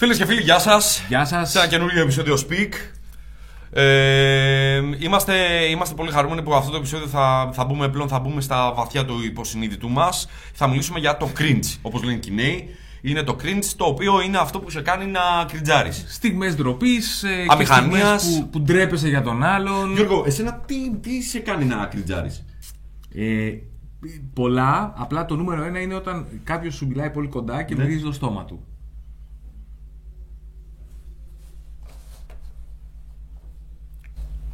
Φίλες και φίλοι, γεια σας. Γεια σας. Σε ένα καινούργιο επεισόδιο Speak. Ε, είμαστε, είμαστε πολύ χαρούμενοι που αυτό το επεισόδιο θα, θα μπούμε πλέον θα μπούμε στα βαθιά του υποσυνείδητου μας. Θα μιλήσουμε για το cringe, όπως λένε και οι νέοι. Είναι το cringe το οποίο είναι αυτό που σε κάνει να κριτζάρει. Στιγμές ντροπής και Αμηχανίας. στιγμές που, που ντρέπεσαι για τον άλλον. Γιώργο, εσένα τι, τι σε κάνει να κριτζάρει. Ε, πολλά, απλά το νούμερο ένα είναι όταν κάποιος σου μιλάει πολύ κοντά και Ναι. μυρίζει το στόμα του.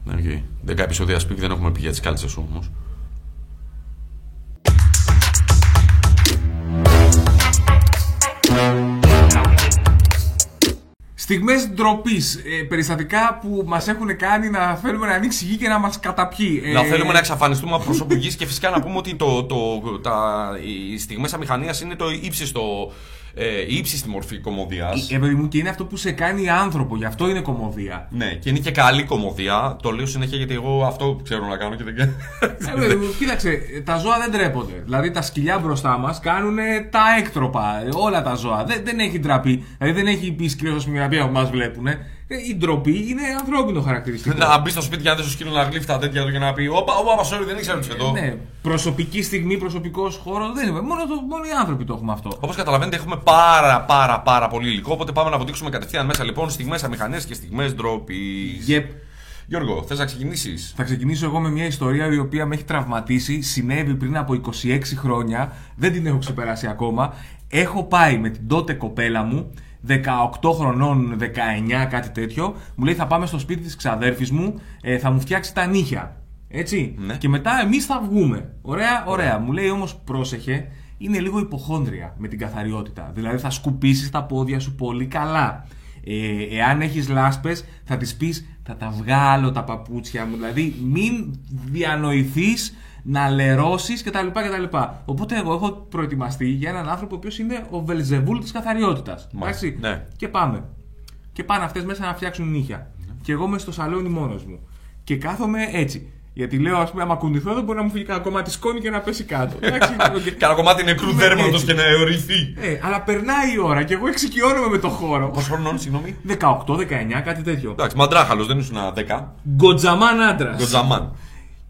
Ναι, οκ. Δέκα επεισόδια Speak δεν έχουμε πει για τις κάλτσες σου όμως. Στιγμές ντροπής. Ε, περιστατικά που μας έχουν κάνει να θέλουμε να ανοίξει η γη και να μας καταπιεί. Ε, Να θέλουμε να εξαφανιστούμε από πρόσωπο γης και φυσικά να πούμε ότι το, το, τα, οι στιγμές αμηχανίας είναι το ύψιστο, ε, η ύψιστη μορφή κωμωδίας. Ε, παιδί μου, και είναι αυτό που σε κάνει άνθρωπο, γι' αυτό είναι κωμωδία. Ναι, και είναι και καλή κωμωδία. Το λέω συνέχεια γιατί εγώ αυτό ξέρω να κάνω και δεν κάνω. Ε, παιδί μου, κοίταξε, τα ζώα δεν τρέπονται. Δηλαδή τα σκυλιά μπροστά μας κάνουν τα έκτροπα. ε, Όλα τα ζώα. Δεν, δεν έχει ντραπή. Δηλαδή δεν έχει πει σκύλος στην οποία που μα βλέπουν. Η ντροπή είναι ανθρώπινο χαρακτηριστικό. να μπει στο σπίτι και να δεις στο σκύλο να γλύφει τα τέτοια του και να πει Όπα, όπα, sorry, δεν ήξερα ότι είσαι εδώ. Ναι, προσωπική στιγμή, προσωπικός χώρος δεν είναι. Μόνο, το, μόνο οι άνθρωποι το έχουμε αυτό. Όπως καταλαβαίνετε, έχουμε πάρα πάρα πάρα πολύ υλικό. Οπότε πάμε να βοτήξουμε κατευθείαν μέσα λοιπόν στιγμές αμηχανίας και στιγμές ντροπής. Yep. Γιώργο, θες να ξεκινήσεις; Θα ξεκινήσω εγώ με μια ιστορία η οποία με έχει τραυματίσει. Συνέβη πριν από 26 χρόνια. Δεν την έχω ξεπεράσει ακόμα. Έχω πάει με την τότε κοπέλα μου, 18 χρονών, 19, κάτι τέτοιο. Μου λέει θα πάμε στο σπίτι της ξαδέρφης μου, ε, θα μου φτιάξει τα νύχια. Έτσι. Ναι. Και μετά εμείς θα βγούμε. Ωραία, ωραία. Μου λέει όμως πρόσεχε, είναι λίγο υποχόνδρια με την καθαριότητα. Δηλαδή θα σκουπίσεις τα πόδια σου πολύ καλά. Ε, εάν έχεις λάσπες θα τις πεις θα τα βγάλω τα παπούτσια μου. Δηλαδή μην διανοηθείς να λερώσεις κτλ. κτλ. Οπότε εγώ έχω προετοιμαστεί για έναν άνθρωπο ο οποίος είναι ο Βελζεβούλ της καθαριότητας. Μάλιστα, Εντάξει. ναι. Και πάμε. Και πάνε αυτές μέσα να φτιάξουν νύχια. Και εγώ είμαι στο σαλόνι μόνος μου. Και κάθομαι έτσι. Γιατί λέω, ας πούμε, άμα κουνηθώ δεν μπορεί να μου φύγει κανένα κομμάτι σκόνη και να πέσει κάτω. Εντάξει, και- Κάνα κομμάτι νεκρού Ναι, δέρματος έτσι. και να αιωρηθεί. ε, αλλά περνάει η ώρα και εγώ εξοικειώνομαι με το χώρο. Πόσο χρονών, συγγνώμη; 18-19, κάτι τέτοιο. Εντάξει, μαντράχαλος, δεν ήσουν ένα 10. Γκοτζαμάν άντρας. Γκοτζαμάν.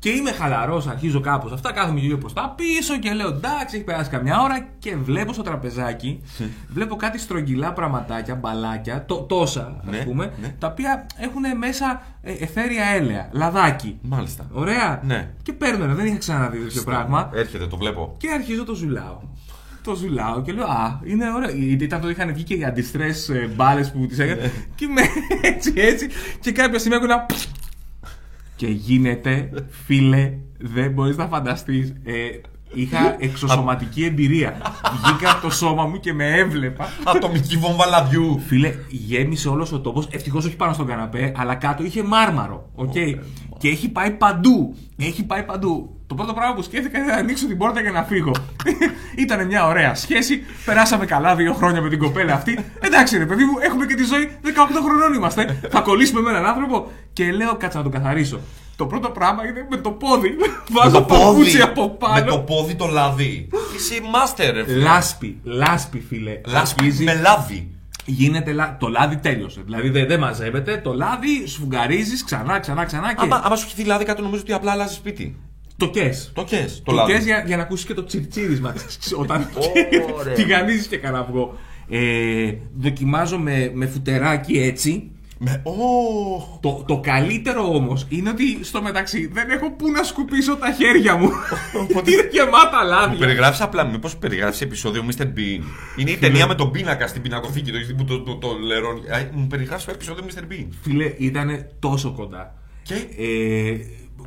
Και είμαι χαλαρός, αρχίζω κάπως. Αυτά κάθομαι γύρω προς τα πίσω και λέω εντάξει, έχει περάσει καμιά ώρα και βλέπω στο τραπεζάκι, βλέπω κάτι στρογγυλά πραγματάκια, μπαλάκια, το, τόσα ας Ναι, πούμε, ναι. τα οποία έχουν μέσα ε, εθέρια έλαια, λαδάκι. Μάλιστα. Ωραία. Ναι. Και παίρνω, δεν είχα ξαναδεί τέτοιο πράγμα. Έρχεται, το βλέπω. Και αρχίζω το ζουλάω. Το ζουλάω και λέω Α, είναι ωραίο. Γιατί ήταν τότε είχαν βγει και οι αντιστρέ μπάλες που τις έκανε. και είμαι έτσι έτσι. Και κάποια στιγμή έχω ένα. Και γίνεται, φίλε, δεν μπορείς να φανταστείς. Ε, είχα εξωσωματική εμπειρία. Βγήκα από το σώμα μου και με έβλεπα. Ατομική βόμβα λαδιού. Φίλε, γέμισε όλος ο τόπος. Ευτυχώς όχι πάνω στον καναπέ, αλλά κάτω είχε μάρμαρο. οκ; Και έχει πάει παντού. Έχει πάει παντού. Το πρώτο πράγμα που σκέφτηκα ήταν να ανοίξω την πόρτα και να φύγω. ήταν μια ωραία σχέση. Περάσαμε καλά δύο χρόνια με την κοπέλα αυτή. Εντάξει, ρε παιδί μου, έχουμε και τη ζωή. 18 χρονών είμαστε. Θα κολλήσουμε με έναν άνθρωπο. Και λέω, κάτσα να τον καθαρίσω. Το πρώτο πράγμα είναι με το πόδι. Βάζω παπούτσι από πάνω. Με το πόδι το λάδι. Είσαι μάστερ, ρε φίλε. Λάσπη, λάσπη, φίλε. Λάσπη Αρχίζει- με λάδι. γίνεται λα- το λάδι τέλειωσε. Δηλαδή δεν δεν μαζεύεται, το λάδι σφουγγαρίζεις ξανά, ξανά, ξανά και Άμα, άμα σου έχει δει λάδι κάτω, νομίζω ότι απλά αλλάζει σπίτι. το κες. Το κες, το, Το λάδι. κες για, για να ακούσεις και το τσιρτσίρισμα της, όταν Ωραία. τηγανίζεις και κανένα αυγό. Ε, δοκιμάζω με, με φουτεράκι έτσι. Με... Ω, Το, το καλύτερο όμως είναι ότι στο μεταξύ δεν έχω πού να σκουπίσω τα χέρια μου. Οπότε- είναι γεμάτα Μου λάδι. περιγράφεις απλά, μήπως περιγράφεις επεισόδιο Mr. Bean. Είναι η ταινία με τον πίνακα στην πινακοθήκη το, που το, το, το, λερώνει. Α, Μου περιγράφεις επεισόδιο Mr. Bean. Φίλε, ήταν τόσο κοντά. Και; Ε,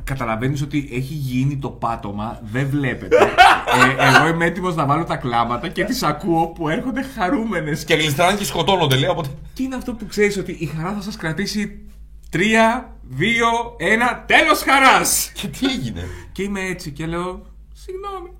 Καταλαβαίνεις ότι έχει γίνει το πάτωμα, δεν βλέπετε. ε, εγώ είμαι έτοιμος να βάλω τα κλάματα και τις ακούω που έρχονται χαρούμενες. Και γλιστράνε και σκοτώνονται, λέει. Οπότε... Τι είναι αυτό που ξέρεις ότι η χαρά θα σας κρατήσει 3, 2, 1, τέλος χαράς! Και τι έγινε; Και είμαι έτσι και λέω, συγγνώμη.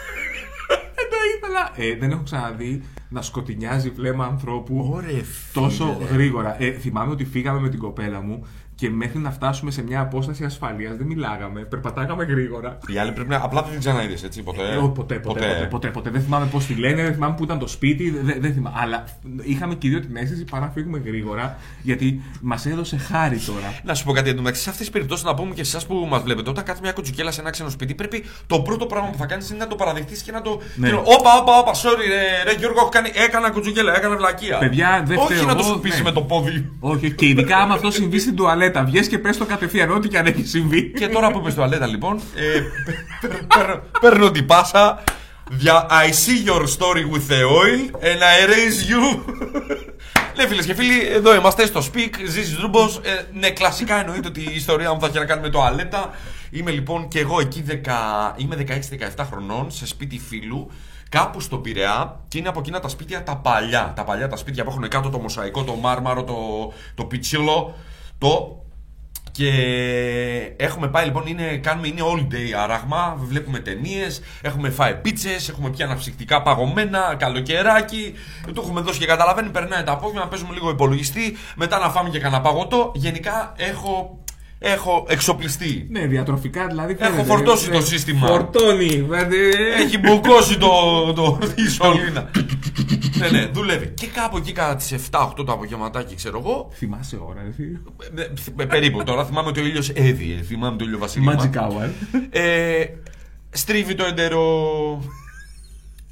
δεν το ήθελα. Ε, δεν έχω ξαναδεί να σκοτεινιάζει βλέμμα ανθρώπου Ωρε, τόσο φίλε. γρήγορα. Ε, θυμάμαι ότι φύγαμε με την κοπέλα μου και μέχρι να φτάσουμε σε μια απόσταση ασφαλείας δεν μιλάγαμε. Περπατάγαμε γρήγορα. Οι άλλοι πρέπει να. Απλά δεν την ξαναείδες, έτσι, ποτέ. Ε, ό, ποτέ, ποτέ, ποτέ, ποτέ, ποτέ. Δεν θυμάμαι πώς τη λένε, δεν θυμάμαι που ήταν το σπίτι. Δεν, δεν θυμάμαι. Αλλά είχαμε και οι δύο την αίσθηση παρά να φύγουμε γρήγορα γιατί μας έδωσε χάρη τώρα. Να σου πω κάτι εντωμεταξύ, σε αυτές τις περιπτώσεις να πούμε και σε εσάς που μας βλέπετε, όταν κάθεται μια κοτσουκέλα σε ένα ξένο σπίτι, πρέπει το πρώτο πράγμα που θα κάνεις είναι να το παραδεχτείς και να το. Ναι. και να- Όπα, όπα, όπα, sorry, ρε, ρε Γιώργο, έχω κάνει, έκανα κοτσουκέλα, έκανα βλακεία. Παιδιά, δεν Όχι φταίω να το εγώ, σου πείσει ναι. με το πόδι. Όχι, και ειδικά άμα αυτό συμβεί στην τουαλέτα, βγες και πες το κατευθείαν, ό,τι και αν έχει συμβεί. Και τώρα που είμαι στο αλέτα, λοιπόν, ε, παίρνω- παίρνω- παίρνω την πάσα. Δια- I see your story with the oil and I raise you. Ναι, φίλες και φίλοι, εδώ είμαστε στο Speak. Ζήσης Ρούμπο. Ε, ναι, κλασικά εννοείται ότι η ιστορία μου θα έχει να κάνει με το αλέτα. Είμαι λοιπόν και εγώ εκεί 10, είμαι 16-17 χρονών σε σπίτι φίλου. Κάπου στον Πειραιά και είναι από εκείνα τα σπίτια τα παλιά. Τα παλιά τα σπίτια που έχουν κάτω το μοσαϊκό, το μάρμαρο, το, το πιτσίλο. Το και έχουμε πάει λοιπόν, είναι, κάνουμε, είναι all day άραγμα, βλέπουμε ταινίες, έχουμε φάει πίτσες, έχουμε πια αναψυκτικά παγωμένα, καλοκαιράκι. Του έχουμε δώσει και καταλαβαίνει, περνάει τα απόγευμα, παίζουμε λίγο υπολογιστή, μετά να φάμε και κανένα παγωτό. Γενικά έχω, έχω εξοπλιστεί. Ναι, διατροφικά δηλαδή. Έχω φαίνεται. φορτώσει Ναι, το σύστημα. Φορτώνει. δηλαδή, Έχει μπουκώσει το, το, η σωλήνα. Ναι, ναι, δουλεύει. Και κάπου εκεί κατά τις 7-8 το απογευματάκι, ξέρω εγώ, Θυμάσαι ώρα, ρε. ε, ε, περίπου τώρα θυμάμαι ότι ο ήλιος έδιε. Θυμάμαι το ήλιο βασίλειο. Magic hour. Ε, στρίβει το εντερό.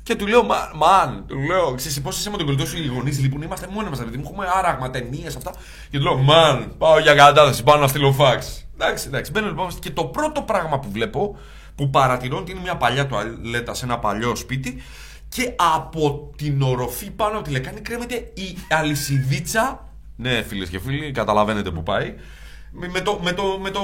Και του λέω, «Μα- μαν, του λέω, ξέρεις πώς είσαι με τον κολλητό σου οι γονείς λείπουν, είμαστε μόνοι μας, δηλαδή, έχουμε άραγμα, ταινίες, αυτά. Και του λέω, μαν, πάω για κατάθεση, πάω να στείλω φάξ. Εντάξει, εντάξει, μπαίνω λοιπόν και το πρώτο πράγμα που βλέπω, που παρατηρώ ότι είναι μια παλιά τουαλέτα σε ένα παλιό σπίτι και από την οροφή πάνω από τη λεκάνη κρέμεται η αλυσιδίτσα. Ναι, φίλες και φίλοι, καταλαβαίνετε που πάει. Με, με το, με, το, με, το,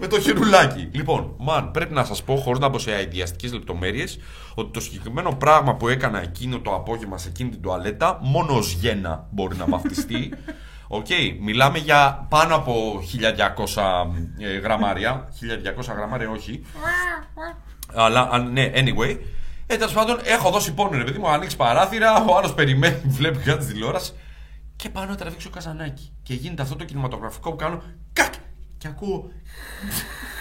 με το χερουλάκι. Λοιπόν, man, πρέπει να σας πω, χωρίς να μπω σε αηδιαστικές λεπτομέρειες, ότι το συγκεκριμένο πράγμα που έκανα εκείνο το απόγευμα σε εκείνη την τουαλέτα, μόνο ως γέννα μπορεί να βαφτιστεί. Οκ, μιλάμε για πάνω από 1200 ε, γραμμάρια. 1200 γραμμάρια όχι. Αλλά, αν- ναι, anyway. Ε, τέλος πάντων, έχω δώσει πόνο, ρε παιδί μου. Ανοίξεις παράθυρα, ο άλλος περιμένει, βλέπει κάτι στη τηλεόρασης. Και πάω να τραβήξω καζανάκι. Και γίνεται αυτό το κινηματογραφικό που κάνω. Κακ! Και ακούω.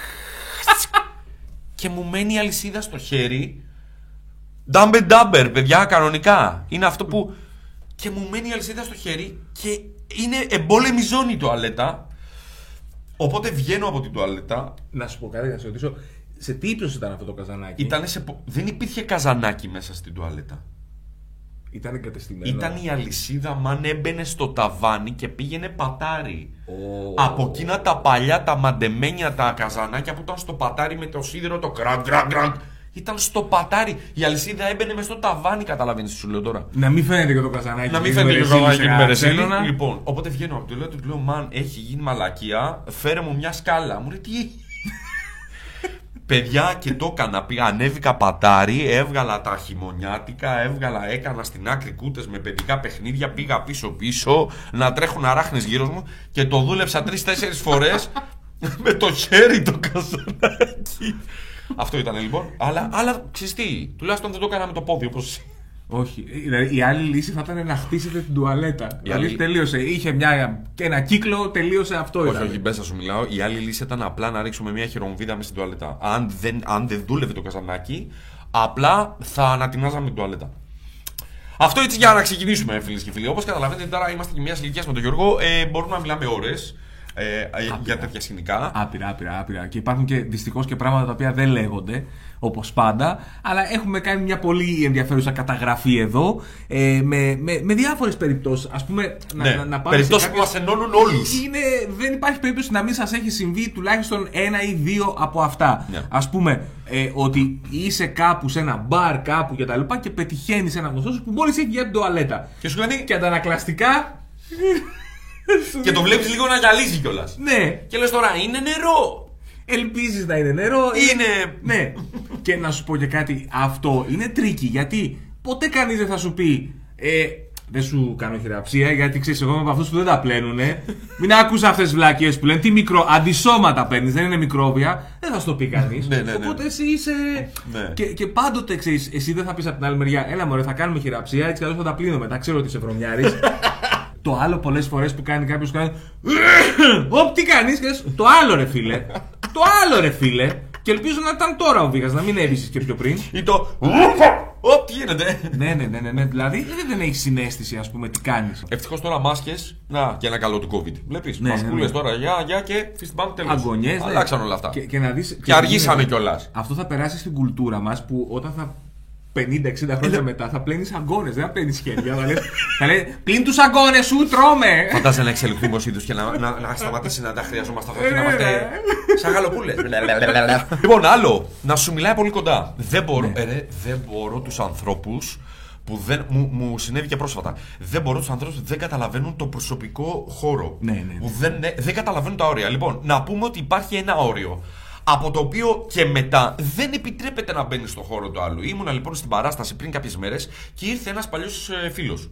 και μου μένει η αλυσίδα στο χέρι. Ντάμπε ντάμπερ, παιδιά, κανονικά. Είναι αυτό που. Και μου μένει η αλυσίδα στο χέρι και είναι εμπόλεμη ζώνη η τουαλέτα. Οπότε βγαίνω από την τουαλέτα. Να σου πω κάτι, να σε ρωτήσω. Σε τι ύψος ήταν αυτό το καζανάκι; Ήτανε σε... πο- Δεν υπήρχε καζανάκι μέσα στην τουαλέτα. Ήταν εγκατεστημένο. Ήταν η αλυσίδα, μαν έμπαινε στο ταβάνι και πήγαινε πατάρι. Ω. Από εκείνα τα παλιά, τα μαντεμένια, τα καζανάκια που ήταν στο πατάρι με το σίδερο, το γκραντ, γκραντ, γκραντ. Ήταν στο πατάρι. Η αλυσίδα έμπαινε μες στο ταβάνι, καταλαβαίνεις τι σου λέω τώρα. Να μην φαίνεται και το καζανάκι. Να μην με φαίνεται και το μερεσίλη καζανάκι σε με ξένωνα. μερεσίλη. Λοιπόν, οπότε βγαίνω από το λέω, του λέω, Μαν, έχει γίνει μαλακία. Φέρε μου μια σκάλα. Μου λέει, τι έχει. Παιδιά και το έκανα. Πήγα, ανέβηκα πατάρι, έβγαλα τα χειμωνιάτικα, έβγαλα, έκανα στην άκρη κούτες με παιδικά παιχνίδια, πήγα πίσω-πίσω να τρέχουν αράχνες γύρω μου και το δούλεψα τρει-τέσσερι φορές με το χέρι το καζανάκι. Αυτό ήταν λοιπόν. Αλλά, αλλά ξέρεις τι, τουλάχιστον δεν το έκανα με το πόδι όπως. Όχι. Δηλαδή, η άλλη λύση θα ήταν να χτίσετε την τουαλέτα. Δηλαδή άλλη- τελείωσε. Είχε μια, και ένα κύκλο, τελείωσε αυτό. Όχι, ήταν. όχι, μπέσα σου μιλάω. Η άλλη λύση ήταν απλά να ρίξουμε μια χειρομβίδα μες στην τουαλέτα. Αν δεν, αν δεν δούλευε το καζανάκι, απλά θα ανατινάζαμε την τουαλέτα. Αυτό έτσι για να ξεκινήσουμε, φίλες και φίλοι. Όπως καταλαβαίνετε, τώρα είμαστε και μια ηλικία με τον Γιώργο. Ε, μπορούμε να μιλάμε ώρες ε, ε, για τέτοια σκηνικά. Άπειρα, άπειρα, άπειρα. Και υπάρχουν και δυστυχώς και πράγματα τα οποία δεν λέγονται όπως πάντα. Αλλά έχουμε κάνει μια πολύ ενδιαφέρουσα καταγραφή εδώ ε, με, με, με διάφορες περιπτώσεις. Α πούμε, να, ναι, να, να πάμε περιπτώσεις σε που κάποιες- μα ενώνουν όλους. είναι, δεν υπάρχει περίπτωση να μην σας έχει συμβεί τουλάχιστον ένα ή δύο από αυτά. Ναι. Α πούμε, ε, ότι είσαι κάπου σε ένα μπαρ κάπου και τα λοιπά και πετυχαίνεις ένα γνωστό σου που μόλις έχει για την τουαλέτα. Και σου κάνει. Και αντανακλαστικά. Και το βλέπεις λίγο να γυαλίζει κιόλας. Ναι, Και λες τώρα, είναι νερό. ελπίζεις να είναι νερό. Είναι. Ναι. και να σου πω και κάτι, αυτό είναι tricky γιατί ποτέ κανείς δεν θα σου πει. Ε, δεν σου κάνω χειραψία γιατί ξέρεις, εγώ είμαι από αυτούς που δεν τα πλένουνε. Μην άκουσα αυτές τις βλακείες που λένε τι μικρό. Αντισώματα παίρνεις, δεν είναι μικρόβια. Δεν θα σου το πει κανείς. Ναι, ναι, ναι. Οπότε εσύ είσαι. Ναι. Και, και πάντοτε ξέρεις, εσύ δεν θα πεις από την άλλη μεριά, έλα μωρέ, θα κάνουμε χειραψία, έτσι καλώ θα τα πλύνω μετά. Ξέρω ότι είσαι βρωμιάρη. Το άλλο πολλές φορές που κάνει κάποιος κάνει. Οπ, τι κάνεις, και λες, Το άλλο ρε φίλε. το άλλο ρε φίλε. Και ελπίζω να ήταν τώρα ο Βίγας, να μην έβησε και πιο πριν. Ή το. Ω, τι γίνεται. ναι, ναι, ναι, ναι, ναι. Δηλαδή δεν- δεν έχει συνέστηση, ας πούμε, τι κάνεις. Ευτυχώς τώρα μάσκες. Να, και ένα καλό του COVID. Βλέπεις. Ναι, Μασκούλες ναι, ναι. τώρα. Γεια, γεια και φιστιμπάν τέλος. Αγωνιές. Αλλάξαν όλα αυτά. Και, και να δεις, Και ξέρεις τι αργήσαμε γίνεται. κιόλας. Αυτό θα περάσει στην κουλτούρα μας που όταν θα 50-60 χρόνια μετά θα πλένεις αγκώνε, δεν θα πλένεις χέρια. θα, λες, θα λέει Πλύνει τους αγκώνε σου, τρώμε! Φαντάζεσαι να εξελιχθούμε ω είδου και να, να, να σταματήσει να τα χρειαζόμαστε αυτά και να Ε, είμαστε ναι. σαν γαλοπούλες. λοιπόν, άλλο, να σου μιλάει πολύ κοντά. Δεν μπορώ, Ναι. ε, ρε, δεν μπορώ τους ανθρώπους που δεν, μου, μου συνέβη και πρόσφατα. Δεν μπορώ τους ανθρώπους που δεν καταλαβαίνουν το προσωπικό χώρο. Ναι, ναι, ναι. Που δεν, ναι, δεν καταλαβαίνουν τα όρια. Λοιπόν, να πούμε ότι υπάρχει ένα όριο. Από το οποίο και μετά δεν επιτρέπεται να μπαίνει στο χώρο του άλλου. Ήμουνα λοιπόν στην παράσταση πριν κάποιες μέρες και ήρθε ένας παλιός φίλος.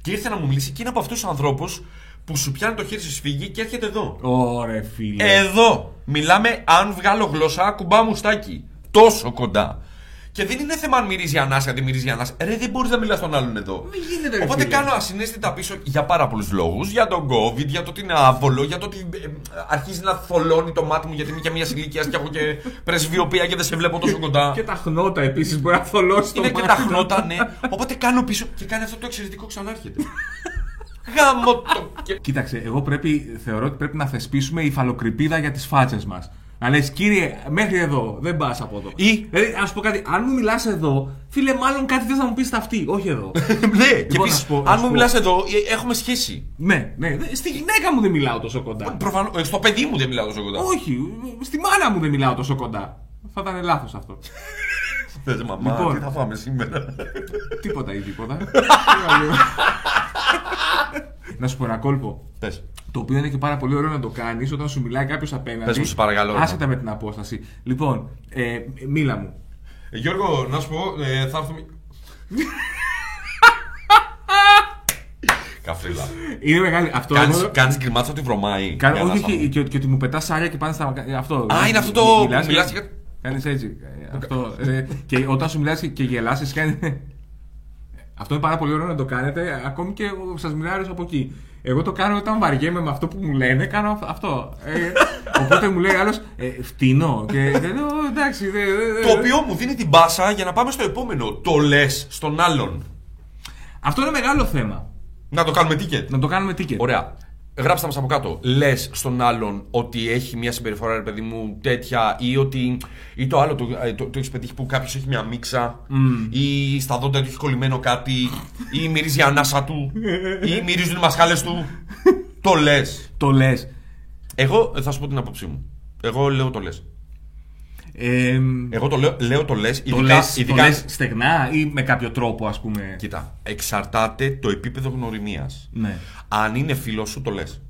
Και ήρθε να μου μιλήσει και είναι από αυτούς τους ανθρώπους που σου πιάνει το χέρι στη σφυγή και έρχεται εδώ. Ωρε φίλε. Εδώ! Μιλάμε αν βγάλω γλώσσα, κουμπά μουστάκι. Τόσο κοντά. Και δεν είναι θέμα αν μυρίζει ανάσα, τι μυρίζει ανάσα. Ρε, δεν μπορείς να μιλάς στον άλλον εδώ. Δεν γίνεται, ρε Οπότε φίλε. κάνω ασυναίσθητα πίσω για πάρα πολλούς λόγους. Για τον COVID, για το ότι είναι άβολο, για το ότι ε, αρχίζει να θολώνει το μάτι μου γιατί είμαι και μιας ηλικίας και έχω και πρεσβειοποία και δεν σε βλέπω τόσο κοντά. Και τα χνότα επίσης μπορεί να θολώσει το Είναι και μάτι τα μου. χνότα, ναι. Οπότε κάνω πίσω και κάνει αυτό το εξαιρετικό ξανάρχεται. Γάμο το. και- Κοίταξε, εγώ πρέπει, θεωρώ ότι πρέπει να θεσπίσουμε υφαλοκρηπίδα για τις φάτσες μας. Να λες, κύριε, μέχρι εδώ, δεν πας από εδώ. Ή- Δηλαδή, α πω κάτι, αν μου μιλάς εδώ, φίλε, μάλλον κάτι θες να μου πεις στα αυτή, όχι εδώ. Ναι, και Λοιπόν, να επίση, σου πω, να αν σου μου πω. μιλάς εδώ, ε, έχουμε σχέση. ναι, ναι, δε- στη γυναίκα μου δεν μιλάω τόσο κοντά. Προφανώ, στο παιδί μου δεν μιλάω τόσο κοντά. όχι, στη μάνα μου δεν μιλάω τόσο κοντά. Θα ήταν λάθος αυτό. Θες, μαμά, Λοιπόν. τι θα φάμε σήμερα; τίποτα ή τίποτα. να σου πω ένα κόλπο. Πες. Το οποίο είναι και πάρα πολύ ωραίο να το κάνεις όταν σου μιλάει κάποιος απέναντι. Πες μου, σε παρακαλώ, Άσχετα ναι. με την απόσταση. Λοιπόν, ε, μίλα μου. Ε, Γιώργο, να σου πω, ε, θα έρθουμε. Καφρίλα. Είναι μεγάλη. Αυτό Κάνεις, εγώ- κάνεις γκριμάτσα ότι βρωμάει. Κάνω- η όχι, ανάσα όχι, μου. και, και ότι μου πετάς σάρια και πάνε στα. Αυτό. Α, είναι αυτό το που μιλάς για- Κάνεις έτσι. ε, Αυτό. ε, και όταν σου μιλάς και γελάσει, κάνει. Αυτό είναι πάρα πολύ ωραίο να το κάνετε, ακόμη και σας μιλάει άλλος από εκεί. Εγώ το κάνω όταν βαριέμαι με αυτό που μου λένε, κάνω αυ- αυτό. Ε, οπότε μου λέει άλλος, ε, φτύνω. Και και λέω, εντάξει. δε- δε- Το οποίο μου δίνει την μπάσα για να πάμε στο επόμενο. Το λες στον άλλον. Αυτό είναι μεγάλο θέμα. Να το κάνουμε ticket. Να το κάνουμε ticket. Ωραία. Γράψτε μας από κάτω. Λες στον άλλον ότι έχει μια συμπεριφορά, ρε παιδί μου, τέτοια ή ότι. ή το άλλο το, ε, το, το έχεις πετύχει που κάποιος έχει μια μίξα ή στα δόντια του έχει κολλημένο κάτι ή μυρίζει η ανάσα του ή μυρίζουν οι μασχάλες του. το λες. Το λες. Εγώ ε, θα σου πω την άποψή μου. Εγώ λέω το λες. Ε, Εγώ το λέω, λέω το λες. το Ειδικά, λες, ειδικά, το λες στεγνά ή με κάποιο τρόπο, ας πούμε; Κοίτα, εξαρτάται το επίπεδο γνωριμίας. Ναι. Αν είναι φίλος σου, το λες.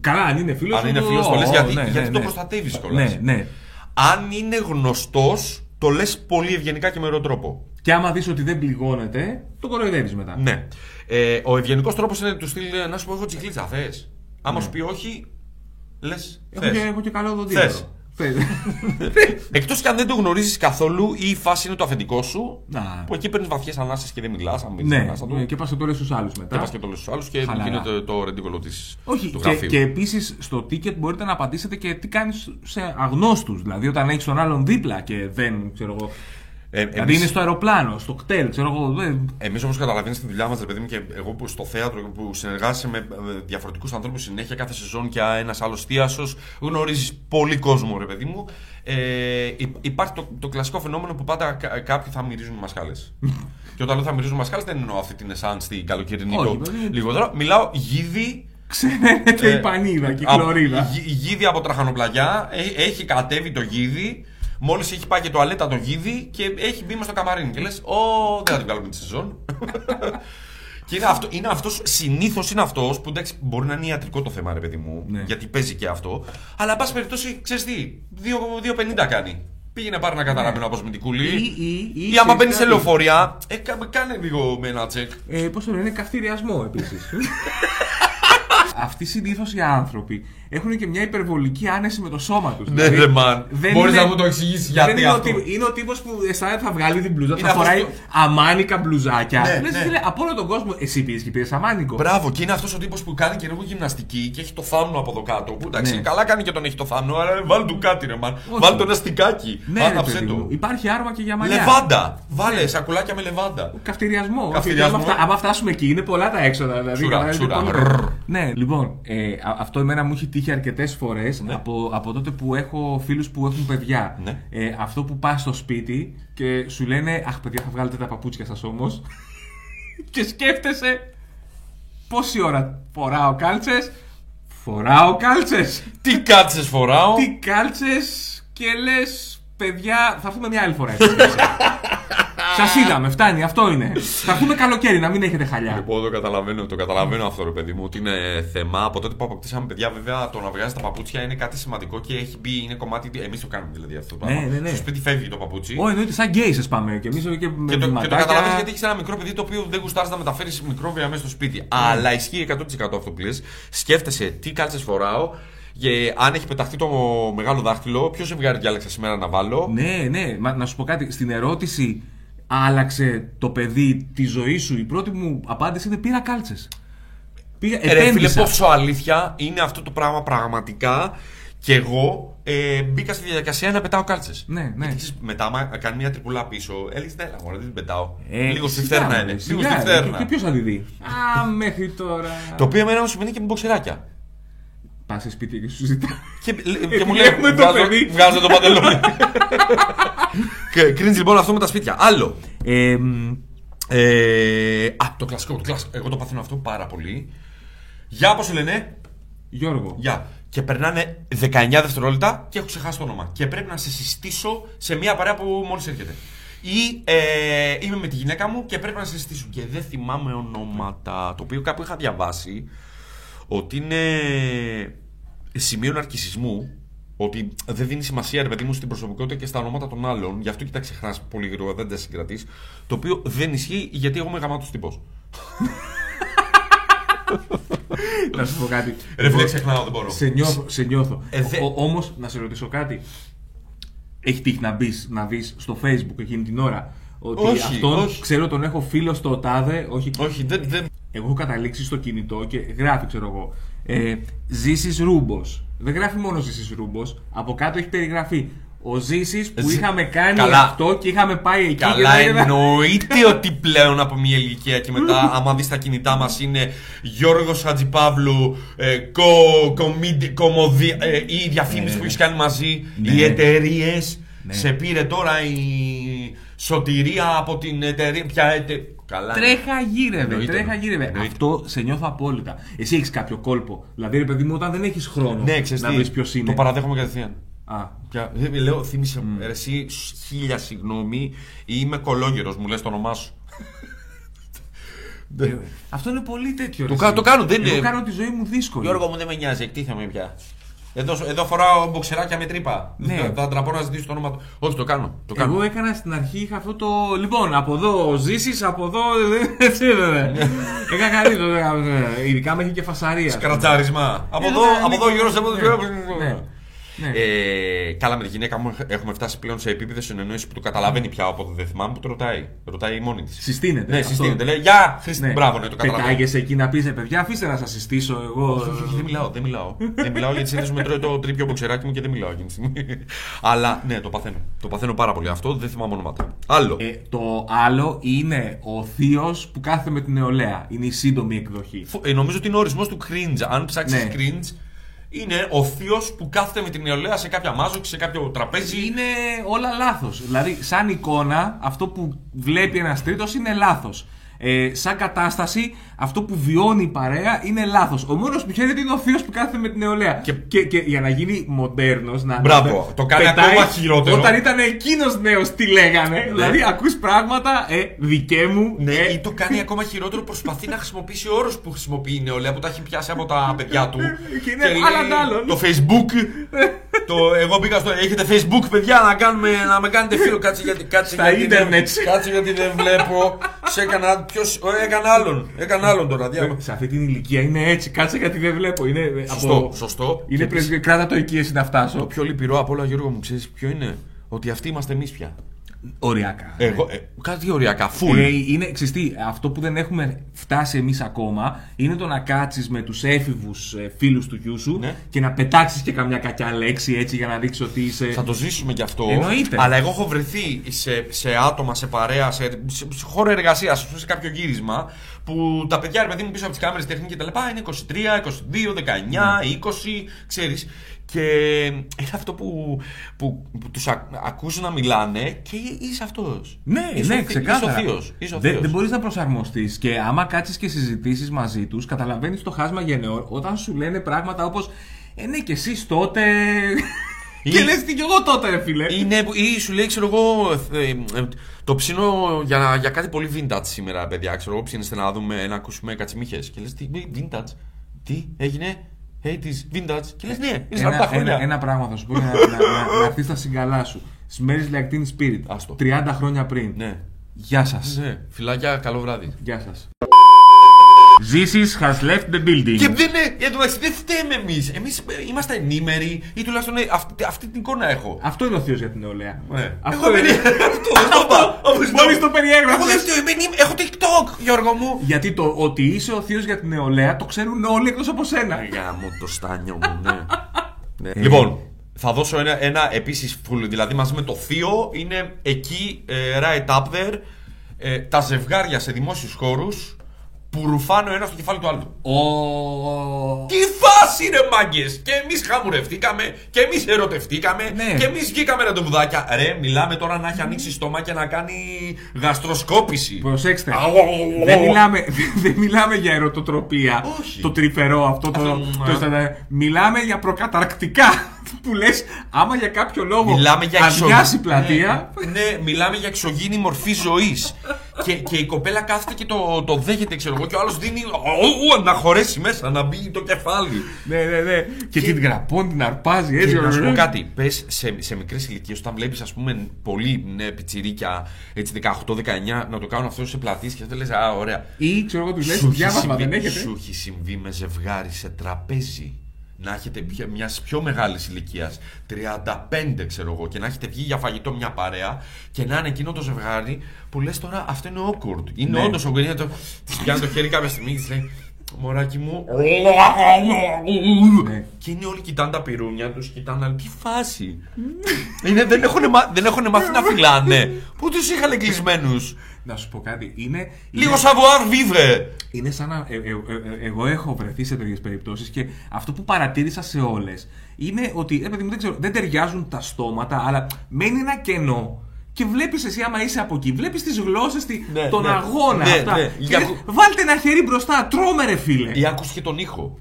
Καλά, αν είναι φίλος Αν είναι φίλος, το λες, γιατί- γιατί το προστατεύεις κιόλας. Ναι, ναι. Αν είναι γνωστός, το λες πολύ ευγενικά και με ωραίο τρόπο. Και άμα δεις ότι δεν πληγώνεται, το κοροϊδεύεις μετά. Ναι. Ε, ο ευγενικός τρόπος είναι του στυλ να σου πω έχω τσικλίτσα, θες. Άμα σου πει όχι, λες. Έχω, και, έχω και καλό δοντίατρο. Θες. Θες. Εκτός και αν δεν το γνωρίζεις καθόλου ή η φάση είναι το αφεντικό σου, Να. που εκεί παίρνεις βαθιές ανάσει και δεν μιλάς. Αν μιλάς ναι, ανάσα του, ναι, και πας και το λε στους άλλους μετά. και πας και το λε στους άλλους και Χαλαρά. γίνεται το ρεντίκολο της, Όχι, του και, γραφείου. και επίσης στο ticket μπορείτε να απαντήσετε και τι κάνεις σε αγνώστους. Δηλαδή, όταν έχεις τον άλλον δίπλα και δεν ξέρω εγώ. Ε, δηλαδή, εμείς- είναι στο αεροπλάνο, στο κτέλ, ξέρω εγώ. Δεν... Εμείς όμως καταλαβαίνεις τη δουλειά μας, ρε παιδί μου, και εγώ που στο θέατρο που συνεργάζεσαι με διαφορετικούς ανθρώπους συνέχεια κάθε σεζόν και ένας άλλος θίασο, γνωρίζεις πολύ κόσμο, ρε παιδί μου. Ε, υ- υπάρχει το, το κλασικό φαινόμενο που πάντα κα- κάποιοι θα μυρίζουν μασχάλε. και όταν λέω θα μυρίζουν μασχάλε, δεν εννοώ αυτή την εσάν στην καλοκαιρινή Όχι, το- δηλαδή- λιγότερο. Μιλάω γίδι. Ξέρετε ε, η πανίδα και η από- χλωρίδα. γι- Γίδι από τραχανοπλαγιά, ε- έχει κατέβει το γίδι, μόλις έχει πάει και το αλέτα το γίδι και έχει μπει μες στο καμαρίνι. Και λες, Ω, δεν θα την βγάλουμε τη σεζόν. και είναι, αυτό, είναι αυτός, συνήθως είναι αυτός που εντάξει μπορεί να είναι ιατρικό το θέμα ρε παιδί μου, Ναι. γιατί παίζει και αυτό, αλλά εν πάση περιπτώσει ξέρεις τι, 2 2,50 κάνει. Πήγαινε πάρει ένα καταραμένο αποσμητικούλι. Ή- ή- ή Ή άμα ξέρεις μπαίνεις σε κάτι. λεωφορεία, ε, κα- κάνε λίγο με ένα τσεκ. Ε, Πώς το λένε, καυτηριασμό επίσης. Αυτοί συνήθως οι άνθρωποι έχουν και μια υπερβολική άνεση με το σώμα τους. Ναι, ρε, man. Μπορείς να μου το εξηγήσεις γιατί είναι αυτό. Ο τύπος, είναι ο τύπος που αισθάνεται θα βγάλει την μπλούζα, Είναι θα αυτός φοράει που- αμάνικα μπλουζάκια. Ναι, Λες, ναι. φίλε, από όλο τον κόσμο, εσύ πήγε και πήρες αμάνικο. Μπράβο, και είναι αυτός ο τύπος που κάνει και λίγο γυμναστική και έχει το θάμνο από εδώ κάτω. Που εντάξει, Ναι. καλά κάνει και τον έχει το θάμνο, αλλά βάλει του κάτι ρε man. Όχι. Βάλει το ένα στικάκι. Ναι, ρε, Άναψε παιδί μου. το. Υπάρχει άρμα και για μαλλιά. Λεβάντα. Βάλε σακουλάκια με λεβάντα. Καυτηριασμό. Όχι, Καυτηριασμό. άμα, φτά- άμα φτάσουμε εκεί είναι πολλά τα έξοδα. Δηλαδή, Τσούρα, καταλάβεις, τσούρα. πολύ- Ρρρρ. Ναι, λοιπόν, ε, α- αυτό εμένα μου έχει τύχει αρκετές φορές Ναι. από, από τότε που έχω φίλους που έχουν παιδιά. Ναι. Ε, αυτό που πας στο σπίτι και σου λένε Αχ, παιδιά, θα βγάλετε τα παπούτσια σας όμως. και σκέφτεσαι πόση ώρα φοράω κάλτσες; Φοράω κάλτσες. Τι κάτσε φοράω; Τι κάλτσες και λες, παιδιά, θα έρθουμε μια άλλη φορά. Σας είδαμε, φτάνει, αυτό είναι. Θα έρθουμε καλοκαίρι, να μην έχετε χαλιά. Λοιπόν, το καταλαβαίνω, το καταλαβαίνω αυτό, ρε παιδί μου, ότι είναι θέμα. Από τότε που αποκτήσαμε παιδιά, βέβαια, το να βγάζει τα παπούτσια είναι κάτι σημαντικό και έχει μπει, είναι κομμάτι. Εμείς το κάνουμε δηλαδή αυτό το Ναι, πράγμα. ναι, ναι. Στο σπίτι φεύγει το παπούτσι. Ω, εννοείται, σαν γκέισε πάμε. Και εμείς και με Και το, και το βηματάκια. καταλαβαίνει γιατί έχεις ένα μικρό παιδί το οποίο δεν γουστάρεις να μεταφέρεις μικρόβια μέσα στο σπίτι. Αλλά ισχύει 100% αυτό που λες. Σκέφτεσαι τι κάλτσες φοράω και αν έχει πεταχτεί το μεγάλο δάχτυλο, ποιο ζευγάρι διάλεξα σήμερα να βάλω; Ναι, ναι, μα, να σου πω κάτι. Στην ερώτηση άλλαξε το παιδί τη ζωή σου, η πρώτη μου απάντηση είναι πήρα κάλτσες. Πήγα, Ε, Ρε φίλε, επένδυσα. πόσο αλήθεια είναι αυτό το πράγμα πραγματικά. Και εγώ ε, μπήκα στη διαδικασία να πετάω κάλτσες. Ναι, ναι. μετά, άμα κάνει μια τρυπουλά πίσω, έλεγες ναι, μωρέ, δεν την πετάω. Ε, Λίγο στη σιγά, φτέρνα ρε, είναι. σιγά, Λίγο στη ρε. φτέρνα. Και, και ποιος θα τη δει; Α, μέχρι τώρα. Το οποίο εμένα μου συμβαίνει και με μποξεράκια. Πας σε σπίτι και σου ζητά. Και, και μου Επιλέγουμε λέει, το βγάζω, παιδί. βγάζω το παντελόνι. Και Κρίνεις λοιπόν αυτό με τα σπίτια. Άλλο. Ε, μ, Ε, α, το κλασικό, το κλασικό. Εγώ το παθαίνω αυτό πάρα πολύ. Γεια, πώ λένε. Γιώργο. Γεια. Και περνάνε 19 δευτερόλεπτα και έχω ξεχάσει το όνομα. Και πρέπει να σε συστήσω σε μια παρέα που μόλις έρχεται. Ή ε, είμαι με τη γυναίκα μου και πρέπει να σε συστήσω. Και δεν θυμάμαι ονόματα. Το οποίο κάπου είχα διαβάσει ότι είναι σημείο ναρκισισμού. Ότι δεν δίνει σημασία, ρε παιδί μου, στην προσωπικότητα και στα ονόματα των άλλων. Γι' αυτό και τα ξεχνά πολύ γρήγορα, δεν τα συγκρατείς. Το οποίο δεν ισχύει γιατί εγώ είμαι γαμάτος τύπος. να σου πω κάτι. Ρε φίλε, ξεχνάω, δεν μπορώ. Σε νιώθω. Σε νιώθω. Ε, δε- Όμως, να σε ρωτήσω κάτι. Έχει τύχει να μπεις να δεις στο facebook εκείνη την ώρα ότι Όχι, αυτόν όχι. ξέρω τον έχω φίλο στο τάδε. Όχι. Όχι, δεν. δεν... Εγώ έχω καταλήξει στο κινητό και γράφει, ξέρω εγώ. Ε, Ζήσης Ρούμπος. Δεν γράφει μόνο Ζήσης Ρούμπος. Από κάτω έχει περιγραφεί ο Ζήσης που Ζη- είχαμε κάνει Καλά. αυτό και είχαμε πάει εκεί. Καλά, και δεν- εννοείται ότι πλέον από μια ηλικία και μετά, άμα δεις τα κινητά μας, είναι Γιώργος Χατζηπαύλου, ε, κο, κομίντι- κομμωδία, ε, η διαφήμιση που έχεις κάνει μαζί, Ναι. οι εταιρείες. Ναι. Σε πήρε τώρα η σωτηρία από την εταιρεία. Ποια ετε... Καλά. Τρέχα γύρευε, Εννοείται. τρέχα γύρευε. Εννοείται. Αυτό σε νιώθω απόλυτα. Εσύ έχεις κάποιο κόλπο. Δηλαδή, ρε παιδί μου, όταν δεν έχεις χρόνο Ναι, ξέρεις να τι, βρεις ποιος είναι. Το παραδέχομαι κατευθείαν. Α, Πια, δεν- λέω, θύμισε μου. Ρε, Εσύ χίλια συγγνώμη, είμαι κολόγερος, μου λες το όνομά σου. ε, αυτό είναι πολύ τέτοιο. Το ρε, κα- εσύ. το κάνω, δεν Εγώ είναι- κάνω τη ζωή μου δύσκολη. Γιώργο μου δεν με νοιάζει, εκτίθεμαι πια. Εδώ, εδώ φοράω μποξεράκια με τρύπα. Ναι. Θα, θα τραπώ να ζητήσω το όνομα του. Όχι, το κάνω. Το κάνω. Εγώ έκανα στην αρχή είχα αυτό το. Λοιπόν, από εδώ ζήσει, από εδώ. Έτσι δεν Έκανα κάτι. το- Ειδικά με έχει και φασαρία. Σκρατζάρισμα. Από Ε, εδώ, ναι, από εδώ, λίγο- γύρω σε αυτό. Ναι, ναι, ναι. Ε, καλά, με τη γυναίκα μου έχουμε φτάσει πλέον σε επίπεδο συνεννόησης που το καταλαβαίνει πια από το δεν θυμάμαι που το ρωτάει. Ρωτάει μόνη της. Συστήνεται. Ναι, αυτό. συστήνεται. Λέει Γεια, Χρήστη, Ναι. μπράβο, ναι, το καταλαβαίνω. Πετάγεσαι εκεί να πεις, παιδιά, αφήστε να σας συστήσω εγώ. Όχι, όχι, όχι, δεν μιλάω, δεν μιλάω. δεν μιλάω γιατί συνήθως με τρώει το τρίπιο μποξεράκι μου και δεν μιλάω εκείνη τη στιγμή. Αλλά ναι, το παθαίνω. Το παθαίνω πάρα πολύ αυτό, δεν θυμάμαι ονόματα. Άλλο. Ε, το άλλο είναι ο θείος που κάθεται με την νεολαία. Είναι η σύντομη εκδοχή. Φο- ε, νομίζω ότι είναι ο ορισμός του cringe. Αν ψάξεις Ναι. cringe, είναι ο θείος που κάθεται με την νεολαία σε κάποια μάζοξη, σε κάποιο τραπέζι. Είναι όλα λάθος. Δηλαδή, σαν εικόνα, αυτό που βλέπει ένας τρίτος είναι λάθος. Ε, σαν κατάσταση, αυτό που βιώνει η παρέα είναι λάθος. Ο μόνος που χαίρεται είναι ο θείος που κάθεται με την νεολαία. Και- Και, και, για να γίνει μοντέρνος, να. Μπράβο, να- το κάνει πετάει ακόμα χειρότερο. Όταν ήταν εκείνος νέος, τι λέγανε. Δηλαδή, ακούς πράγματα, ε, δικέ μου. Ναι, ε, ή το κάνει ακόμα χειρότερο, προσπαθεί να χρησιμοποιήσει όρους που χρησιμοποιεί η νεολαία που τα έχει πιάσει από τα παιδιά του. Και είναι άλλα τ' άλλον. Το Facebook. το, εγώ μπήκα στο. Έχετε Facebook, παιδιά, να, κάνουμε, να με κάνετε φίλο. Κάτσε γιατί. Κάτσε Στα γιατί δεν- ίντερνετ. Κάτσε γιατί δεν βλέπω. Σε έκανα. Ποιος, ο, έκανα άλλον. Έκανα άλλον τώρα. Διά... Σε αυτή την ηλικία είναι έτσι. Κάτσε γιατί δεν βλέπω. Είναι ε, Σωστό, από... σωστό. Είναι Και πρεσβεία. Κράτα το εκεί εσύ να Το φτάσω. πιο λυπηρό από όλα, Γιώργο μου, ξέρεις ποιο είναι; Ότι αυτοί είμαστε εμείς πια. Οριακά. Εγώ, ε, κάτι ωριακά, full. Ε, είναι, ξέρεις τι, αυτό που δεν έχουμε φτάσει εμείς ακόμα είναι το να κάτσεις με τους έφηβους φίλους του γιού σου Ναι. και να πετάξεις και καμιά κακιά λέξη έτσι για να δείξεις ότι είσαι. Θα το ζήσουμε κι αυτό. Εννοείται. Αλλά εγώ έχω βρεθεί σε, σε άτομα, σε παρέα, σε, σε, σε χώρο εργασίας, σε κάποιο γύρισμα, που τα παιδιά, ρε παιδί μου, πίσω από τις κάμερες τεχνική και τα λοιπά, είναι 23, 22, 19, 20, ξέρεις. Και είναι αυτό που, που, που τους ακούς να μιλάνε και είσαι αυτός. Ναι, είσαι ναι, ο, ξεκάθαρα. Είσαι ο θείος, είσαι ο δεν θείος. δεν μπορείς να προσαρμοστείς και άμα κάτσεις και συζητήσεις μαζί τους, καταλαβαίνεις το χάσμα γενναιών όταν σου λένε πράγματα όπως Ε, ναι, και εσείς τότε. Ή- και λες τι κι εγώ τότε, ρε φίλε. Είναι, ή σου λέει, ξέρω εγώ, ε, ε, το ψήνω για, για κάτι πολύ vintage σήμερα, παιδιά. Ξέρω εγώ, ψήνεστε να δούμε, να ακούσουμε κατσιμίχες. Και λες, τι, vintage, τι έγινε, hey, της vintage. Και λες, ναι, είναι 40 Ένα, χρόνια. ένα, ένα πράγμα θα σου πω για να, να, να, να έρθεις στα συγκαλά σου. Smells like teen spirit. Άστο. 30 χρόνια πριν. Ναι. Γεια σας. ναι, φιλάκια, καλό βράδυ. Γεια σας. Zizis has left the building. Και δεν είναι, εν τω μεταξύ δεν φταίμε εμείς. Εμείς είμαστε ενήμεροι ή τουλάχιστον ε, αυτή, αυτή την εικόνα έχω. Αυτό είναι ο θείος για την νεολαία. Ναι. Αυτό Εγώ είναι. δεν- Αυτό δεν το είπα. Όπως Μόλις το- το περιέγραψες. Εγώ δεν φταίω, είμαι- έχω TikTok, Γιώργο μου. Γιατί το ότι είσαι ο θείος για την νεολαία το ξέρουν όλοι εκτός από σένα. Γάμο το στάνιο μου, ναι. ναι. Λοιπόν, θα δώσω ένα, ένα επίσης full. Δηλαδή μαζί με το θείο είναι εκεί, ε, right up there, ε, τα ζευγάρια σε δημόσιους χώρους που ρουφάνε ο ένας στο κεφάλι του άλλου. Ο... Τι φάση ρε μάγκες! Και εμείς χαμουρευτήκαμε, και εμείς ερωτευτήκαμε, Ναι. και εμείς βγήκαμε ραντεβουδάκια. Ρε, μιλάμε τώρα να έχει ανοίξει στόμα και να κάνει γαστροσκόπηση. Προσέξτε. Αου. δεν, μιλάμε, δεν μιλάμε για ερωτοτροπία. Όχι. Το τρυφερό αυτό. Το, Αυτό, το, ναι. μιλάμε για προκαταρκτικά. Που λες, άμα για κάποιο λόγο Μιλάμε για αδειάσει η εξωγή- πλατεία. Ναι, ναι, μιλάμε για εξωγήινη μορφή ζωής. και, και η κοπέλα κάθεται και το, το δέχεται, ξέρω εγώ, και ο άλλος δίνει. «Ου, να χωρέσει μέσα, να μπει το κεφάλι. Ναι, ναι, ναι. Και, την γραπών την αρπάζει έτσι. Και να σου πω ε. κάτι, πες σε, σε μικρές ηλικίες, όταν βλέπεις, ας πούμε, πολύ ναι, πιτσιρίκια, έτσι 18-19, να το κάνουν αυτό σε πλατείες και δεν λες, Α, ωραία. Ή ξέρω εγώ τους λες, Σου έχει διάβασμα συμβεί- δεν έχετε. Σου έχει συμβεί με ζευγάρι σε τραπέζι. Να έχετε μιας πιο μεγάλης ηλικίας, 35 ξέρω εγώ, και να έχετε βγει για φαγητό μια παρέα και να είναι εκείνο το ζευγάρι που λες τώρα αυτό είναι awkward. Είναι Ναι. όντως awkward. Είναι το... Της πιάνει το χέρι κάποια στιγμή και της λέει Μωράκι μου. Ναι. Και είναι όλοι κοιτάνε τα πυρούνια τους, κοιτάνε άλλοι. Τι φάση. είναι, δεν, έχουν, μα- δεν έχουν μάθει να φυλάνε. Πού τους είχαν κλεισμένους; Να σου πω κάτι. Είναι, Λίγο είναι- savoir vivre. Είναι σαν να. ε, ε, ε, ε, εγώ έχω βρεθεί σε τέτοιες περιπτώσεις και αυτό που παρατήρησα σε όλες είναι ότι. Ε, παιδί μου, δεν, ξέρω, δεν ταιριάζουν τα στόματα, αλλά μένει ένα κενό. Και βλέπεις εσύ, άμα είσαι από εκεί, βλέπεις τις γλώσσες, Ναι, τον ναι. αγώνα. Ναι, αυτά. ναι. Και Για- λες, Βάλτε ένα χέρι μπροστά, τρώμε ρε φίλε. Ή άκουσες και τον ήχο.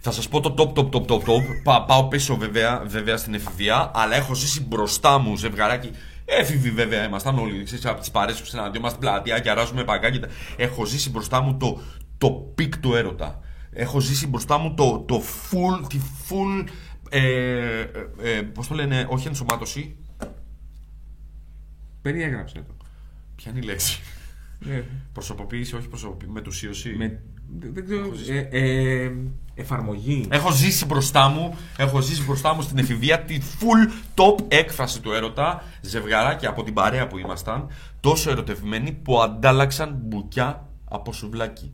Θα σας πω το top, top, top, top, top. Πα- πάω πίσω βέβαια, βέβαια στην εφηβεία, αλλά έχω ζήσει μπροστά μου ζευγαράκι. Έφηβοι βέβαια ήμασταν όλοι. Ξέρεις, από τις παρέ που συναντιόμαστε στην πλατεία και αράζουμε παγκάκια. Έχω ζήσει μπροστά μου το, το peak του έρωτα. Έχω ζήσει μπροστά μου το, το full, τη full. Ε, ε, ε, Πώς το λένε, όχι ενσωμάτωση. Περιέγραψε το. Ποια είναι η λέξη; Ναι. Προσωποποίηση, όχι προσωποποίηση. Μετουσίωση. Με, δεν δεν ξέρω. Ε, ε, εφαρμογή. Έχω ζήσει μπροστά μου, έχω ζήσει μπροστά μου στην εφηβεία τη full top έκφραση του έρωτα. Ζευγαράκια από την παρέα που ήμασταν, τόσο ερωτευμένοι που αντάλλαξαν μπουκιά από σουβλάκι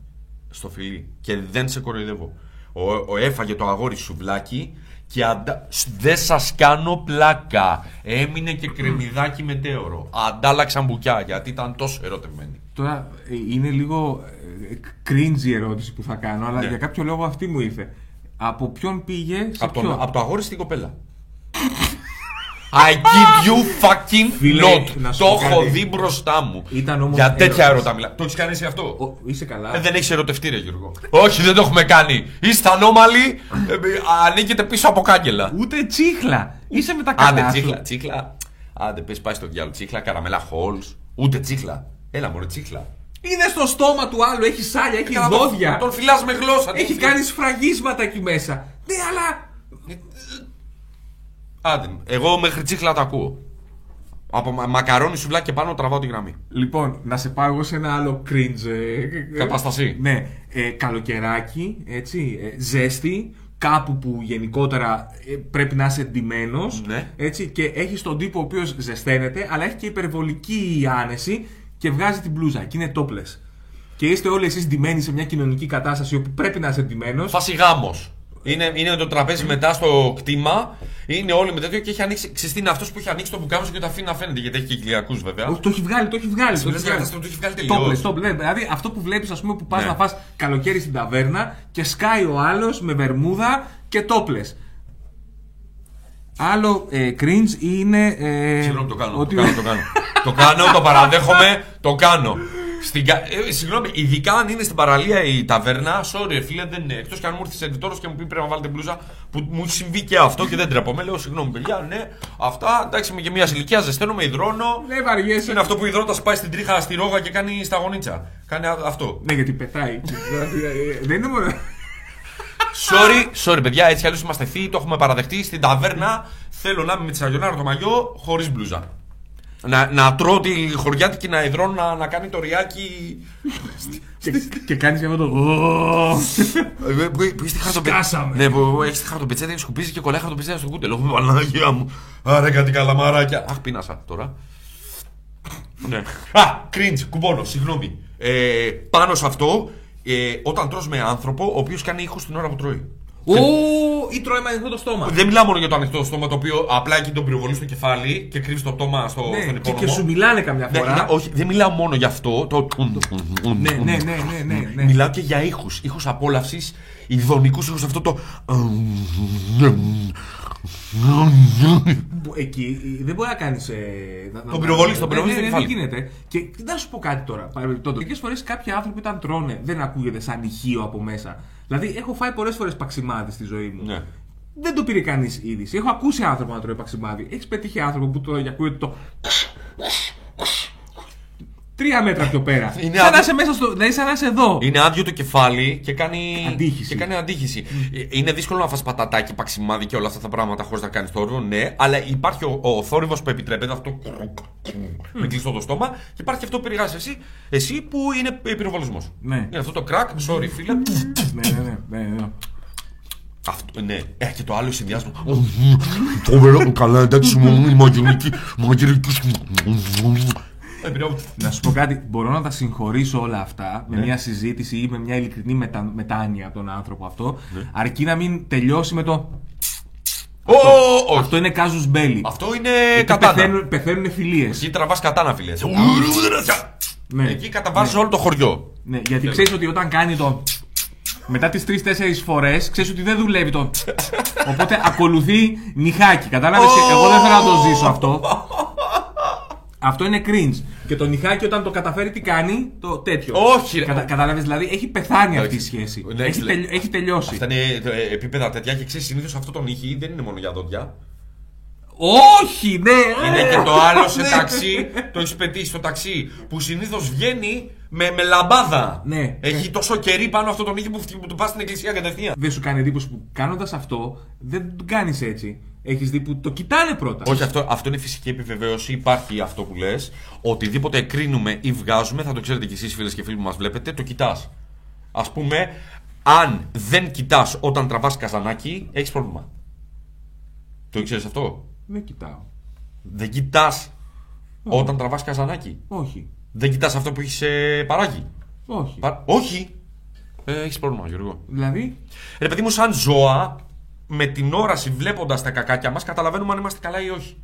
στο φιλί. Και δεν σε κοροϊδεύω. Ο, ο έφαγε το αγόρι σουβλάκι και αντα... σ- δεν σας κάνω πλάκα. Έμεινε και κρεμμυδάκι μετέωρο. Αντάλλαξαν μπουκιά γιατί ήταν τόσο ερωτευμένοι. Τώρα ε, είναι λίγο ε, cringe η ερώτηση που θα κάνω, αλλά Ναι. για κάποιο λόγο αυτή μου ήρθε. Από ποιον πήγε σε Από, ποιον; τον, από το αγόρι στην κοπέλα. I give you fucking Φίλε, not. να σου Το πω έχω κάτι. δει μπροστά μου. Ήταν όμως Για τέτοια έρωτας. ερώτα μιλά. Το έχεις κάνει εσύ αυτό; Ο, είσαι καλά. Ε, δεν έχεις ερωτευτεί, ρε Γιώργο. Όχι, δεν το έχουμε κάνει. Είστε ανώμαλοι. Ε, ε, ανήκετε πίσω από κάγκελα. Ούτε τσίχλα. Είσαι με τα καλά. Άντε, σου. τσίχλα, τσίχλα. Άντε, πες πάει στο διάλογο. Τσίχλα, καραμέλα, χόλ. Ούτε τσίχλα. Έλα, μωρέ, τσίχλα. Είναι στο στόμα του άλλου, έχει σάλια, έχει Καλά, τον- δόντια. Τον φυλάς με γλώσσα. Έχει τον κάνει σφραγίσματα εκεί μέσα. Ναι, αλλά. Άντε, εγώ μέχρι τσίχλα τα ακούω. Από μα- μακαρόνι σουβλάκι και πάνω τραβάω τη γραμμή. Λοιπόν, να σε πάω εγώ σε ένα άλλο cringe. ε, Κατάσταση. Ναι, ε, καλοκαιράκι, έτσι, ε, ζέστη, κάπου που γενικότερα ε, πρέπει να είσαι εντυμένο. Ναι. Έτσι, και έχεις τον τύπο ο οποίος ζεσταίνεται, αλλά έχει και υπερβολική άνεση και βγάζει την μπλούζα και είναι topless. Και είστε όλοι εσείς ντυμένοι σε μια κοινωνική κατάσταση όπου πρέπει να είσαι εντυμένο. Φάση γάμος. Είναι, είναι το τραπέζι μετά στο κτήμα. Είναι όλοι με τέτοιο και έχει ανοίξει. Ξέρεις τι είναι αυτός που έχει ανοίξει το μπουκάμισο και το αφήνει να φαίνεται γιατί έχει και κοιλιακού βέβαια. Όχι, το έχει βγάλει, το έχει βγάλει. Το Μιλάς έχει για βγάλει. αυτό, το έχει βγάλει τελείως. Topless, topless. Ναι, δηλαδή αυτό που βλέπεις, ας πούμε, που πας Ναι. να φας καλοκαίρι στην ταβέρνα και σκάει ο άλλος με βερμούδα και topless. Άλλο ε, cringe είναι. Ε, Συγγνώμη, το κάνω. ότι- Το κάνω, το κάνω. το κάνω, το παραδέχομαι, το κάνω. Στην, κα- ε, συγγνώμη, ειδικά αν είναι στην παραλία η ταβέρνα, sorry, ρε φίλε, δεν είναι. Εκτός και αν μου έρθεις εντυτόρο και μου πει πρέπει να βάλετε μπλούζα, που μου έχει συμβεί και αυτό και δεν τρέπομαι. Λέω, συγγνώμη, παιδιά, ναι, αυτά εντάξει, είμαι και μια ηλικία, ζεσταίνω, με υδρώνω. Ναι, βαριέσαι. Είναι αυτό που υδρότα πάει στην τρίχα στη ρόγα και κάνει στα γονίτσα. Κάνει α- αυτό. Ναι, γιατί πετάει. Δηλαδή, ε, δεν είναι μόνο. Sorry, sorry, παιδιά, έτσι κι αλλιώς είμαστε θείοι, το έχουμε παραδεχτεί. Στην ταβέρνα θέλω να είμαι με τη σαγιονάρα το μαγιό χωρίς μπλούζα. Να, να τρώω τη χωριάτικη να υδρώνω να, να κάνει το ριάκι. και, και κάνεις και αυτό το. Ε, που, που είσαι χαρτοπετσέτη. Σκάσαμε. Ναι, που έχεις χαρτοπετσέτη, σκουπίζει και κολλάει χαρτοπετσέτη στο κούτελο. Έχουμε Παναγία μου. Άρα κάτι καλαμαράκια. Αχ, πίνασα τώρα. ναι. Α, cringe, κουμπώνω, συγγνώμη. Ε, πάνω σε αυτό, ε, όταν τρως με άνθρωπο ο οποίος κάνει ήχο την ώρα που τρώει. Ω, ή τρώει με ανοιχτό το στόμα. Δεν μιλάω μόνο για το ανοιχτό στόμα το οποίο απλά εκεί τον πυροβολεί στο κεφάλι και κρύβει το πτώμα στο, στον Ναι, και, υπόνομο. και σου μιλάνε καμιά Ναι, φορά. ναι, όχι, δεν μιλάω μόνο για αυτό. Το... Ναι, ναι, ναι, ναι, ναι, ναι. Μιλάω και για ήχους, ήχους απόλαυσης, ειδονικούς ήχους, αυτό το... Που Εκεί ε, δεν μπορεί να κάνεις. Τον πυροβολείς, τον πυροβολείς στο Δεν κεφάλι. γίνεται. Και να σου πω κάτι τώρα. Παρεμπιπτόντως. Μερικές φορές κάποιοι άνθρωποι όταν τρώνε δεν ακούγεται σαν ηχείο από μέσα. Δηλαδή, έχω φάει πολλές φορές παξιμάδι στη ζωή μου. Ναι. Δεν το πήρε κανείς είδηση. Έχω ακούσει άνθρωπο να τρώει παξιμάδι. Έχεις πετύχει άνθρωπο που το ακούγεται το. Τρία μέτρα πιο πέρα. Είναι σαν να άδειο- είσαι μέσα στο. Δηλαδή, σαν να είσαι εδώ. Είναι άδειο το κεφάλι και κάνει Αντίχηση. Και κάνει αντίχηση. Ε, Είναι δύσκολο να φας πατατάκι, παξιμάδι και όλα αυτά τα πράγματα χωρίς να κάνεις θόρυβο, ναι, αλλά υπάρχει ο, ο θόρυβος που επιτρέπεται αυτό. Με κλειστό το στόμα και υπάρχει αυτό που περιγράφει εσύ, εσύ που είναι πυροβολισμός. Ναι. Είναι αυτό το crack, sorry φίλε. ναι, ναι, ναι, ναι, ναι. Αυτό, ναι. Ε, και το άλλο συνδυάσμα. Φοβερό, καλά, εντάξει, μου η μαγειρική. Μαγειρική. Ε, πειράζω. Να σου πω κάτι, μπορώ να τα συγχωρήσω όλα αυτά Ναι. με μια συζήτηση ή με μια ειλικρινή μετα... μετάνοια από τον άνθρωπο αυτό, Ναι. αρκεί να μην τελειώσει με το. Ω, όχι. Αυτό είναι κάζους μπέλι. Αυτό είναι Εκεί κατάνα. πεθαίνουν, πεθαίνουν φιλίες. Εκεί τραβάς κατάνα, φίλε. Ναι. Εκεί καταβάζεις όλο το χωριό. Ναι, γιατί ξέρεις ότι όταν κάνει το. Μετά τις 3-4 φορές, ξέρεις ότι δεν δουλεύει το. Οπότε ακολουθεί νυχάκι. Κατάλαβες; Εγώ δεν θέλω να το ζήσω αυτό. Αυτό είναι cringe. Και το νυχάκι όταν το καταφέρει, τι κάνει, το τέτοιο. Όχι, ρε. Κατα, Κατάλαβες, δηλαδή έχει πεθάνει αυτή η Εντάξει. σχέση. Ναι, έχει, λέει. τελει- έχει τελειώσει. Αυτά είναι ε, επίπεδα τέτοια και ξέρεις συνήθως αυτό το νύχι δεν είναι μόνο για δόντια. Όχι, ναι! Είναι και το άλλο σε Ναι. ταξί, το έχει πετύχει στο ταξί, που συνήθως βγαίνει με, με λαμπάδα. Ναι. Έχει τόσο κερί πάνω αυτό το νύχι που, που του πας στην εκκλησία κατευθείαν. Δεν σου κάνει εντύπωση που κάνοντας αυτό δεν το κάνεις έτσι. Έχεις δει που το κοιτάνε πρώτα. Όχι, αυτό, αυτό είναι φυσική επιβεβαίωση. Υπάρχει αυτό που λες. Οτιδήποτε κρίνουμε ή βγάζουμε, θα το ξέρετε κι εσείς φίλες και φίλοι που μας βλέπετε, το κοιτάς. Α πούμε, αν δεν κοιτάς όταν τραβάς καζανάκι, έχεις πρόβλημα. Το ξέρεις αυτό; Δεν κοιτάω. Δεν κοιτάς όταν τραβάς καζανάκι. Όχι. Δεν κοιτάς αυτό που έχεις παράγει; Όχι. Πα- Όχι. Ε, έχεις πρόβλημα, Γιώργο. Δηλαδή, Ρε παιδί μου, σαν ζώα, με την όραση βλέποντας τα κακάκια μας, καταλαβαίνουμε αν είμαστε καλά ή όχι.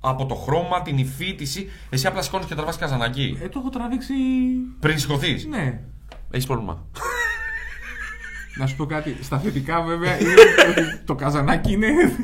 Από το χρώμα, την υφή, τη σύ- Εσύ απλά σηκώνεις και τραβάς καζανάκι. ε, το έχω τραβήξει. Πριν σηκωθείς; Ναι. Έχεις πρόβλημα. Να σου πω κάτι. Στα θετικά, βέβαια, είναι ότι το καζανάκι είναι.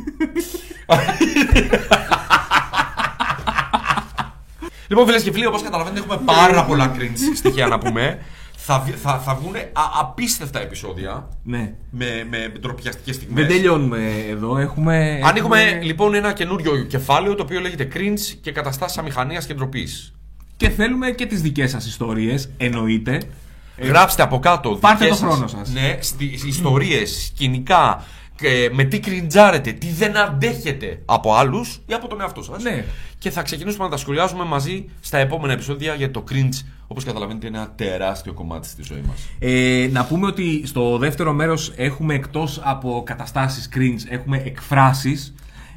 λοιπόν, φίλες και φίλοι, όπως καταλαβαίνετε, έχουμε πάρα πολλά cringe στοιχεία να πούμε. Θα, βγει- θα, θα βγουν απίστευτα επεισόδια ναι. με, με ντροπιαστικέ στιγμές. Δεν τελειώνουμε εδώ. Έχουμε. Ανοίγουμε λοιπόν ένα καινούριο κεφάλαιο το οποίο λέγεται cringe και καταστάσεις αμηχανίας και ντροπής. Και θέλουμε και τις δικές σας ιστορίες. Εννοείται. Γράψτε από κάτω. πάρτε δικές το χρόνο σας, σας. Ναι, ιστορίες, σκηνικά, ε, με τι κριντζάρετε, τι δεν αντέχετε από άλλους ή από τον εαυτό σας. Ναι. Και θα ξεκινήσουμε να τα σχολιάζουμε μαζί στα επόμενα επεισόδια γιατί το cringe, όπως καταλαβαίνετε, είναι ένα τεράστιο κομμάτι στη ζωή μας. Ε, να πούμε ότι στο δεύτερο μέρος έχουμε εκτός από καταστάσεις cringe, έχουμε εκφράσεις,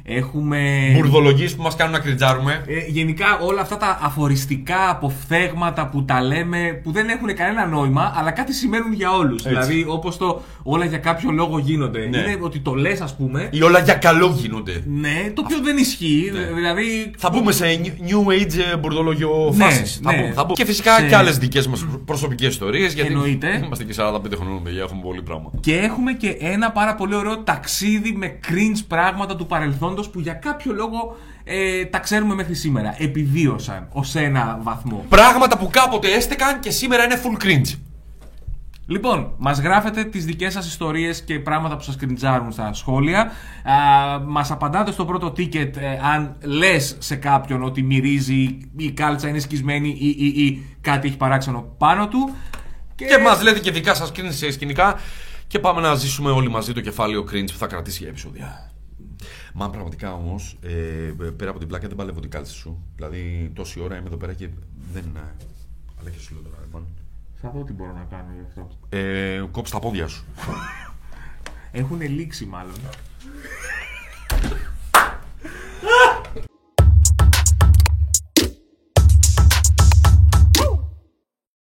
έχουμε... Μπουρδολογίες που μας κάνουν να κριντζάρουμε. Ε, γενικά όλα αυτά τα αφοριστικά αποφθέγματα που τα λέμε που δεν έχουν κανένα νόημα αλλά κάτι σημαίνουν για όλους. Δηλαδή όπως το όλα για κάποιο λόγο γίνονται. Ναι. Είναι ότι το λες ας πούμε. Ή όλα για καλό γίνονται. Ναι, το οποίο δεν ισχύει. Ναι. Δηλαδή. Θα μπούμε σε new age ε, μπουρδολογιο Ναι, φάσεις. Θα ναι. μπούμε, θα μπούμε. Και φυσικά Σε- και άλλες δικές μας προσωπικές ιστορίες. Γιατί Εννοείται. είμαστε και 45 χρονών, παιδιά, έχουμε πολύ πράγμα. Και έχουμε και ένα πάρα πολύ ωραίο ταξίδι με cringe πράγματα του παρελθόντος που για κάποιο λόγο ε, τα ξέρουμε μέχρι σήμερα. Επιβίωσαν ως ένα βαθμό. Πράγματα που κάποτε έστεκαν και σήμερα είναι full cringe. Λοιπόν, μας γράφετε τις δικές σας ιστορίες και πράγματα που σας κριντζάρουν στα σχόλια. Α, μας απαντάτε στο πρώτο ticket ε, αν λες σε κάποιον ότι μυρίζει ή η κάλτσα είναι σκισμένη ή, ή, ή κάτι έχει παράξενο πάνω του. Και μας λέτε και δικά σας cringe σε σκηνικά. Και πάμε να ζήσουμε όλοι μαζί το κεφάλαιο cringe που θα κρατήσει για επεισόδια. Μα πραγματικά όμως, ε, πέρα από την πλάκα δεν παλεύω την κάλτσα σου. Δηλαδή, τόση ώρα είμαι εδώ πέρα και δεν. ε, Αλλά και σου λέω τώρα, λοιπόν. Θα δω τι μπορώ να κάνω γι' αυτό. Ε, κόψε τα πόδια σου. Έχουν λήξει μάλλον.